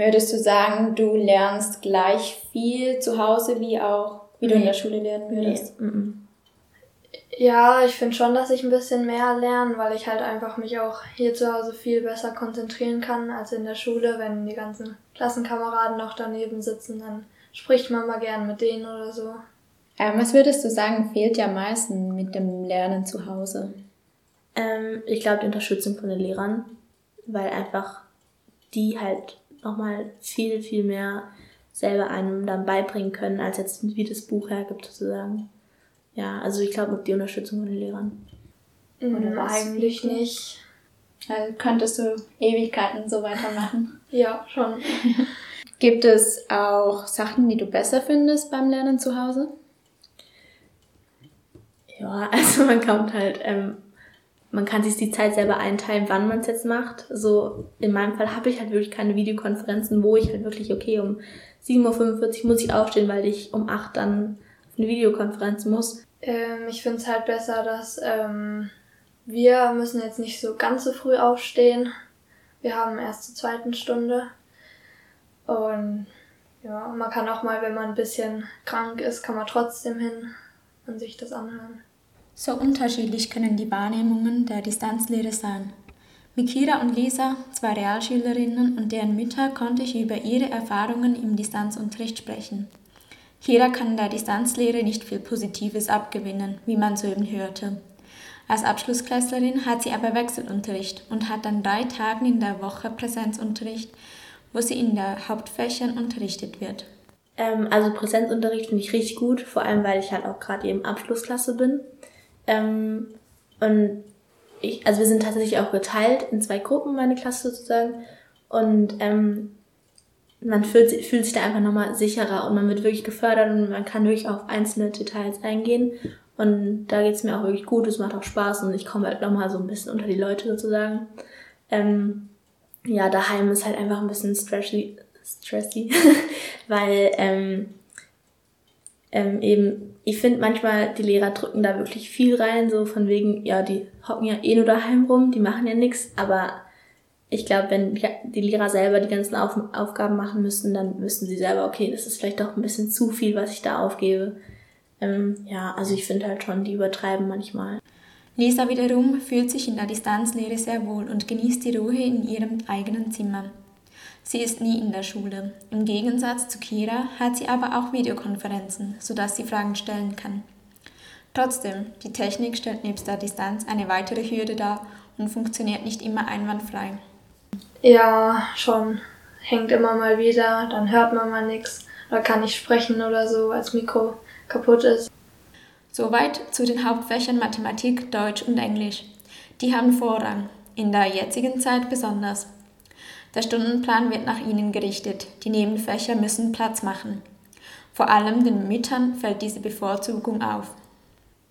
Würdest du sagen, du lernst gleich viel zu Hause wie auch, wie nee. du in der Schule lernen würdest? Nee. Ja, ich finde schon, dass ich ein bisschen mehr lerne, weil ich halt einfach mich auch hier zu Hause viel besser konzentrieren kann als in der Schule. Wenn die ganzen Klassenkameraden noch daneben sitzen, dann spricht man mal gern mit denen oder so. Ähm, was würdest du sagen, fehlt dir am meisten mit dem Lernen zu Hause? Ähm, ich glaube, die Unterstützung von den Lehrern, weil einfach die halt nochmal viel, viel mehr selber einem dann beibringen können, als jetzt wie das Buch hergibt sozusagen. Ja, also ich glaube, die Unterstützung von den Lehrern. Mhm, eigentlich nicht. Also könntest du Ewigkeiten so weitermachen? ja, schon. Gibt es auch Sachen, die du besser findest beim Lernen zu Hause? Ja, also man kommt halt, ähm, man kann sich die Zeit selber einteilen, wann man es jetzt macht. So in meinem Fall habe ich halt wirklich keine Videokonferenzen, wo ich halt wirklich, okay, um 7.45 Uhr muss ich aufstehen, weil ich um 8 dann auf eine Videokonferenz muss. Ähm, ich finde es halt besser, dass ähm, wir müssen jetzt nicht so ganz so früh aufstehen. Wir haben erst zur zweiten Stunde. Und ja, man kann auch mal, wenn man ein bisschen krank ist, kann man trotzdem hin und sich das anhören. So unterschiedlich können die Wahrnehmungen der Distanzlehre sein. Mit Kira und Lisa, zwei Realschülerinnen und deren Mütter, konnte ich über ihre Erfahrungen im Distanzunterricht sprechen. Kira kann der Distanzlehre nicht viel Positives abgewinnen, wie man soeben hörte. Als Abschlussklässlerin hat sie aber Wechselunterricht und hat an drei Tagen in der Woche Präsenzunterricht, wo sie in der Hauptfächern unterrichtet wird. Ähm, also Präsenzunterricht finde ich richtig gut, vor allem weil ich halt auch gerade eben Abschlussklasse bin. Ähm, und ich, also wir sind tatsächlich auch geteilt in zwei Gruppen, meine Klasse sozusagen. Und ähm, man fühlt, fühlt sich da einfach nochmal sicherer und man wird wirklich gefördert und man kann wirklich auf einzelne Details eingehen. Und da geht's mir auch wirklich gut, es macht auch Spaß und ich komme halt nochmal so ein bisschen unter die Leute sozusagen. Ähm, ja, daheim ist halt einfach ein bisschen stressy, stressy weil ähm, ähm, eben, ich finde manchmal, die Lehrer drücken da wirklich viel rein, so von wegen, ja, die hocken ja eh nur daheim rum, die machen ja nichts, aber ich glaube, wenn die Lehrer selber die ganzen Auf Aufgaben machen müssten, dann wüssten sie selber, okay, das ist vielleicht doch ein bisschen zu viel, was ich da aufgebe. Ähm, ja, also ich finde halt schon, die übertreiben manchmal. Lisa wiederum fühlt sich in der Distanzlehre sehr wohl und genießt die Ruhe in ihrem eigenen Zimmer. Sie ist nie in der Schule. Im Gegensatz zu Kira hat sie aber auch Videokonferenzen, sodass sie Fragen stellen kann. Trotzdem, die Technik stellt nebst der Distanz eine weitere Hürde dar und funktioniert nicht immer einwandfrei. Ja, schon. Hängt immer mal wieder, dann hört man mal nichts oder kann nicht sprechen oder so, als Mikro kaputt ist. Soweit zu den Hauptfächern Mathematik, Deutsch und Englisch. Die haben Vorrang, in der jetzigen Zeit besonders. Der Stundenplan wird nach ihnen gerichtet, die Nebenfächer müssen Platz machen. Vor allem den Müttern fällt diese Bevorzugung auf.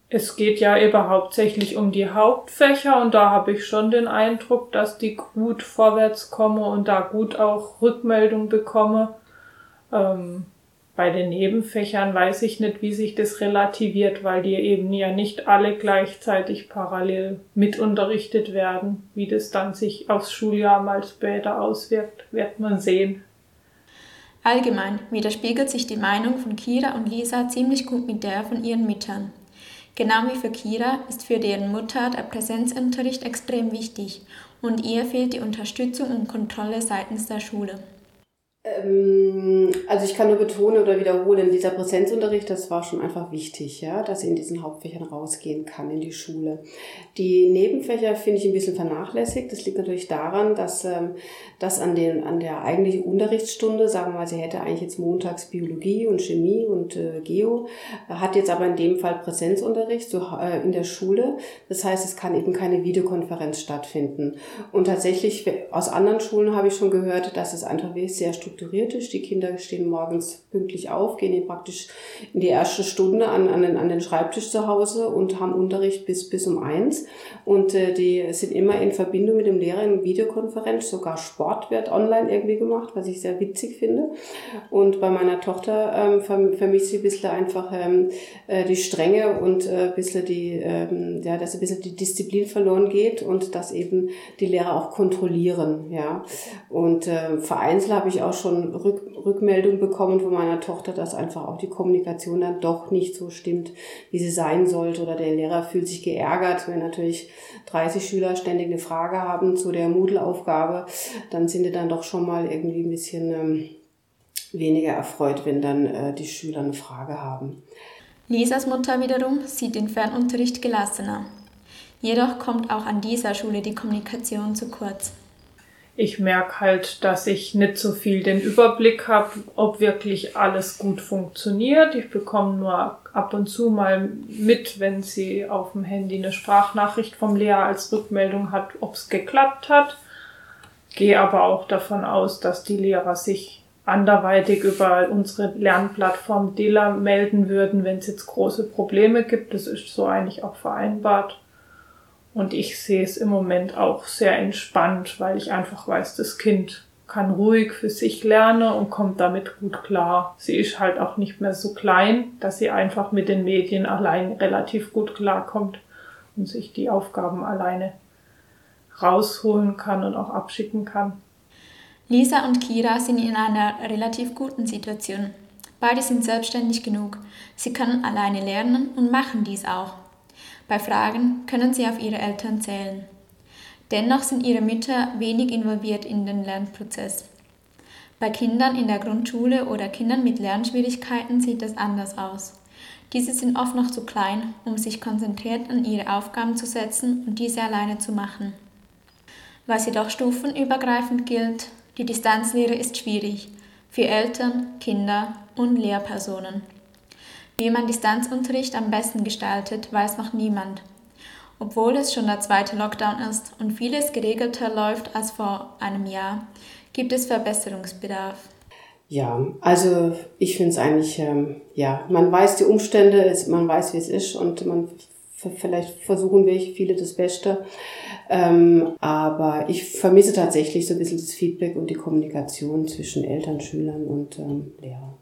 Es geht ja eben hauptsächlich um die Hauptfächer und da habe ich schon den Eindruck, dass die gut vorwärts kommen und da gut auch Rückmeldung bekomme. Ähm, bei den Nebenfächern weiß ich nicht, wie sich das relativiert, weil die eben ja nicht alle gleichzeitig parallel mitunterrichtet werden. Wie das dann sich aufs Schuljahr mal später auswirkt, wird man sehen. Allgemein widerspiegelt sich die Meinung von Kira und Lisa ziemlich gut mit der von ihren Müttern. Genau wie für Kira ist für deren Mutter der Präsenzunterricht extrem wichtig und ihr fehlt die Unterstützung und Kontrolle seitens der Schule. Ähm, also ich kann nur betonen oder wiederholen, dieser Präsenzunterricht, das war schon einfach wichtig, ja, dass sie in diesen Hauptfächern rausgehen kann in die Schule. Die Nebenfächer finde ich ein bisschen vernachlässigt. Das liegt natürlich daran, dass ähm, das an, an der eigentlichen Unterrichtsstunde, sagen wir mal, sie hätte eigentlich jetzt montags Biologie und Chemie und äh, Geo, hat jetzt aber in dem Fall Präsenzunterricht so, äh, in der Schule. Das heißt, es kann eben keine Videokonferenz stattfinden. Und tatsächlich aus anderen Schulen habe ich schon gehört, dass es einfach sehr strukturiert ist. Die Kinder stehen morgens pünktlich auf, gehen praktisch in die erste Stunde an, an, den, an den Schreibtisch zu Hause und haben Unterricht bis, bis um eins. Und äh, die sind immer in Verbindung mit dem Lehrer in Videokonferenz, sogar Sport wird online irgendwie gemacht, was ich sehr witzig finde. Und bei meiner Tochter ähm, vermisse ich ein bisschen einfach ähm, äh, die Strenge und äh, ein bisschen die, ähm, ja, dass ein bisschen die Disziplin verloren geht und dass eben die Lehrer auch kontrollieren, ja. Und äh, vereinzelt habe ich auch schon Rück, Rückmeldung bekommen von meiner Tochter, dass einfach auch die Kommunikation dann doch nicht so stimmt, wie sie sein sollte. Oder der Lehrer fühlt sich geärgert, wenn natürlich 30 Schüler ständig eine Frage haben zu der Moodle-Aufgabe, dann sind die dann doch schon mal irgendwie ein bisschen ähm, weniger erfreut, wenn dann äh, die Schüler eine Frage haben. Lisas Mutter wiederum sieht den Fernunterricht gelassener. Jedoch kommt auch an dieser Schule die Kommunikation zu kurz. Ich merke halt, dass ich nicht so viel den Überblick habe, ob wirklich alles gut funktioniert. Ich bekomme nur ab und zu mal mit, wenn sie auf dem Handy eine Sprachnachricht vom Lehrer als Rückmeldung hat, ob es geklappt hat. Gehe aber auch davon aus, dass die Lehrer sich anderweitig über unsere Lernplattform DILA melden würden, wenn es jetzt große Probleme gibt. Das ist so eigentlich auch vereinbart. Und ich sehe es im Moment auch sehr entspannt, weil ich einfach weiß, das Kind kann ruhig für sich lernen und kommt damit gut klar. Sie ist halt auch nicht mehr so klein, dass sie einfach mit den Medien allein relativ gut klarkommt und sich die Aufgaben alleine rausholen kann und auch abschicken kann. Lisa und Kira sind in einer relativ guten Situation. Beide sind selbstständig genug. Sie können alleine lernen und machen dies auch. Bei Fragen können sie auf ihre Eltern zählen. Dennoch sind ihre Mütter wenig involviert in den Lernprozess. Bei Kindern in der Grundschule oder Kindern mit Lernschwierigkeiten sieht es anders aus. Diese sind oft noch zu klein, um sich konzentriert an ihre Aufgaben zu setzen und diese alleine zu machen. Was jedoch stufenübergreifend gilt, die Distanzlehre ist schwierig für Eltern, Kinder und Lehrpersonen. Wie man Distanzunterricht am besten gestaltet, weiß noch niemand. Obwohl es schon der zweite Lockdown ist und vieles geregelter läuft als vor einem Jahr, gibt es Verbesserungsbedarf. Ja, also ich finde es eigentlich, ähm, ja, man weiß die Umstände, man weiß, wie es ist und man vielleicht versuchen wir viele das Beste. Ähm, aber ich vermisse tatsächlich so ein bisschen das Feedback und die Kommunikation zwischen Eltern, Schülern und ähm, Lehrern.